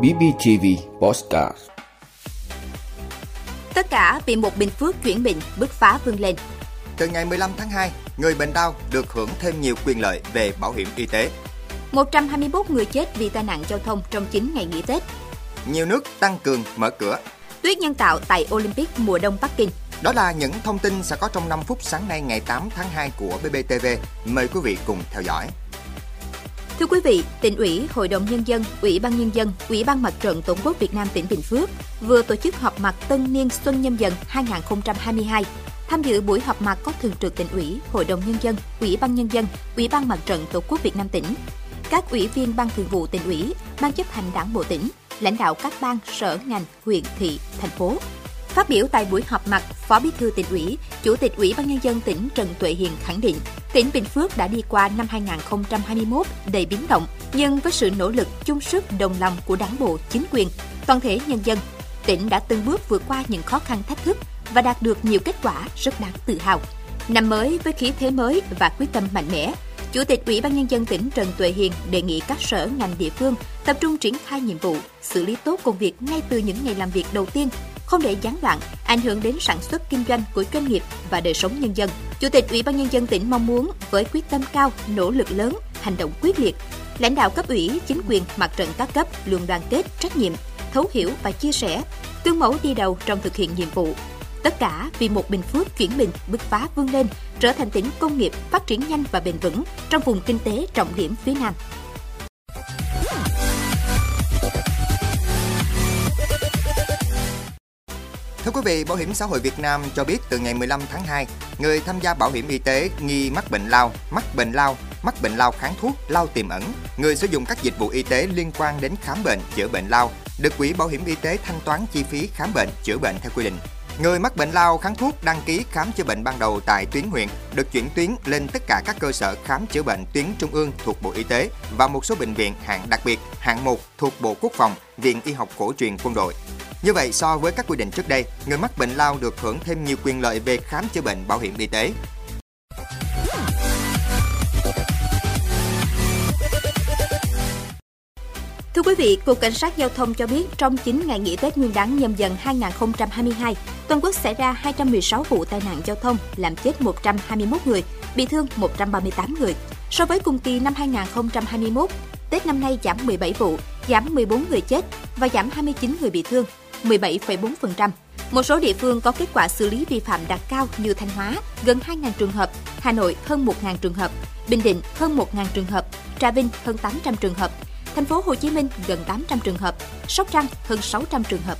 BBTV Postcard Tất cả vì một Bình Phước chuyển bệnh bứt phá vươn lên. Từ ngày 15 tháng 2, người bệnh đau được hưởng thêm nhiều quyền lợi về bảo hiểm y tế. 121 người chết vì tai nạn giao thông trong 9 ngày nghỉ Tết. Nhiều nước tăng cường mở cửa. Tuyết nhân tạo tại Olympic mùa đông Bắc Kinh. Đó là những thông tin sẽ có trong 5 phút sáng nay ngày 8 tháng 2 của BBTV. Mời quý vị cùng theo dõi. Thưa quý vị, tỉnh ủy, Hội đồng Nhân dân, Ủy ban Nhân dân, Ủy ban Mặt trận Tổ quốc Việt Nam tỉnh Bình Phước vừa tổ chức họp mặt tân niên Xuân Nhâm Dần 2022. Tham dự buổi họp mặt có Thường trực tỉnh ủy, Hội đồng Nhân dân, Ủy ban Nhân dân, Ủy ban Mặt trận Tổ quốc Việt Nam tỉnh, các ủy viên Ban Thường vụ tỉnh ủy, Ban chấp hành Đảng bộ tỉnh, lãnh đạo các ban, sở, ngành, huyện, thị, thành phố. Phát biểu tại buổi họp mặt, Phó Bí thư tỉnh ủy, Chủ tịch Ủy ban nhân dân tỉnh Trần Tuệ Hiền khẳng định, tỉnh Bình Phước đã đi qua năm 2021 đầy biến động, nhưng với sự nỗ lực chung sức đồng lòng của Đảng bộ, chính quyền, toàn thể nhân dân, tỉnh đã từng bước vượt qua những khó khăn thách thức và đạt được nhiều kết quả rất đáng tự hào. Năm mới với khí thế mới và quyết tâm mạnh mẽ, Chủ tịch Ủy ban nhân dân tỉnh Trần Tuệ Hiền đề nghị các sở ngành địa phương tập trung triển khai nhiệm vụ, xử lý tốt công việc ngay từ những ngày làm việc đầu tiên, không để gián đoạn, ảnh hưởng đến sản xuất kinh doanh của doanh nghiệp và đời sống nhân dân. Chủ tịch Ủy ban nhân dân tỉnh mong muốn với quyết tâm cao, nỗ lực lớn, hành động quyết liệt, lãnh đạo cấp ủy, chính quyền, mặt trận các cấp luôn đoàn kết, trách nhiệm, thấu hiểu và chia sẻ, tương mẫu đi đầu trong thực hiện nhiệm vụ, Tất cả vì một Bình Phước chuyển mình, bứt phá vươn lên, trở thành tỉnh công nghiệp phát triển nhanh và bền vững trong vùng kinh tế trọng điểm phía Nam. Thưa quý vị, Bảo hiểm xã hội Việt Nam cho biết từ ngày 15 tháng 2, người tham gia bảo hiểm y tế nghi mắc bệnh lao, mắc bệnh lao, mắc bệnh lao kháng thuốc, lao tiềm ẩn, người sử dụng các dịch vụ y tế liên quan đến khám bệnh, chữa bệnh lao, được quỹ bảo hiểm y tế thanh toán chi phí khám bệnh, chữa bệnh theo quy định. Người mắc bệnh lao kháng thuốc đăng ký khám chữa bệnh ban đầu tại tuyến huyện được chuyển tuyến lên tất cả các cơ sở khám chữa bệnh tuyến trung ương thuộc Bộ Y tế và một số bệnh viện hạng đặc biệt, hạng 1 thuộc Bộ Quốc phòng, Viện Y học cổ truyền quân đội. Như vậy, so với các quy định trước đây, người mắc bệnh lao được hưởng thêm nhiều quyền lợi về khám chữa bệnh bảo hiểm y tế. Thưa quý vị, Cục Cảnh sát Giao thông cho biết trong 9 ngày nghỉ Tết Nguyên đán nhâm dần 2022, toàn quốc xảy ra 216 vụ tai nạn giao thông, làm chết 121 người, bị thương 138 người. So với cùng kỳ năm 2021, Tết năm nay giảm 17 vụ, giảm 14 người chết và giảm 29 người bị thương, 17,4%. Một số địa phương có kết quả xử lý vi phạm đạt cao như Thanh Hóa gần 2.000 trường hợp, Hà Nội hơn 1.000 trường hợp, Bình Định hơn 1.000 trường hợp, Trà Vinh hơn 800 trường hợp, Thành phố Hồ Chí Minh gần 800 trường hợp, Sóc Trăng hơn 600 trường hợp.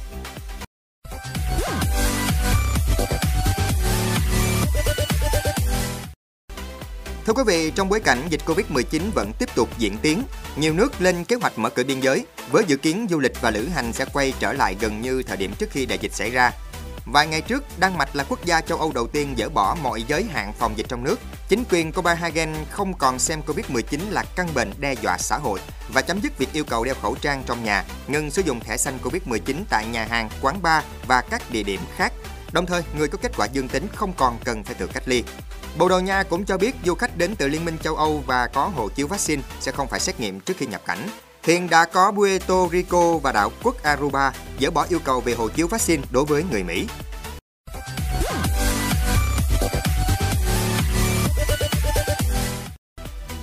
Thưa quý vị, trong bối cảnh dịch Covid-19 vẫn tiếp tục diễn tiến, nhiều nước lên kế hoạch mở cửa biên giới với dự kiến du lịch và lữ hành sẽ quay trở lại gần như thời điểm trước khi đại dịch xảy ra. Vài ngày trước, Đan Mạch là quốc gia châu Âu đầu tiên dỡ bỏ mọi giới hạn phòng dịch trong nước. Chính quyền Copenhagen không còn xem Covid-19 là căn bệnh đe dọa xã hội và chấm dứt việc yêu cầu đeo khẩu trang trong nhà, ngừng sử dụng thẻ xanh Covid-19 tại nhà hàng, quán bar và các địa điểm khác. Đồng thời, người có kết quả dương tính không còn cần phải tự cách ly. Bồ Đào Nha cũng cho biết du khách đến từ Liên minh châu Âu và có hộ chiếu vaccine sẽ không phải xét nghiệm trước khi nhập cảnh. Hiện đã có Puerto Rico và đảo quốc Aruba dỡ bỏ yêu cầu về hộ chiếu vaccine đối với người Mỹ.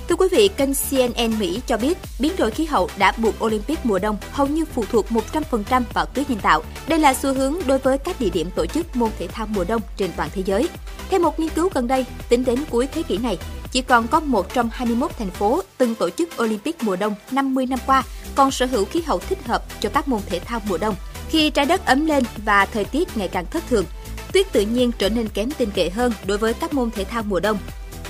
Thưa quý vị, kênh CNN Mỹ cho biết biến đổi khí hậu đã buộc Olympic mùa đông hầu như phụ thuộc 100% vào tuyết nhân tạo. Đây là xu hướng đối với các địa điểm tổ chức môn thể thao mùa đông trên toàn thế giới. Theo một nghiên cứu gần đây, tính đến cuối thế kỷ này, chỉ còn có một trong 21 thành phố từng tổ chức Olympic mùa đông 50 năm qua còn sở hữu khí hậu thích hợp cho các môn thể thao mùa đông. Khi trái đất ấm lên và thời tiết ngày càng thất thường, tuyết tự nhiên trở nên kém tin cậy hơn đối với các môn thể thao mùa đông.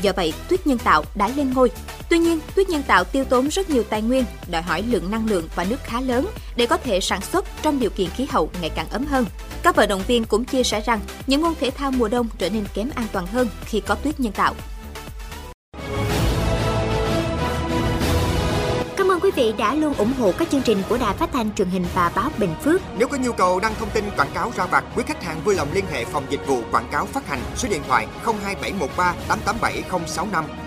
Do vậy, tuyết nhân tạo đã lên ngôi. Tuy nhiên, tuyết nhân tạo tiêu tốn rất nhiều tài nguyên, đòi hỏi lượng năng lượng và nước khá lớn để có thể sản xuất trong điều kiện khí hậu ngày càng ấm hơn. Các vận động viên cũng chia sẻ rằng những môn thể thao mùa đông trở nên kém an toàn hơn khi có tuyết nhân tạo. Cảm ơn quý vị đã luôn ủng hộ các chương trình của Đài Phát thanh truyền hình và báo Bình Phước. Nếu có nhu cầu đăng thông tin quảng cáo ra vặt, quý khách hàng vui lòng liên hệ phòng dịch vụ quảng cáo phát hành số điện thoại 02713 887065.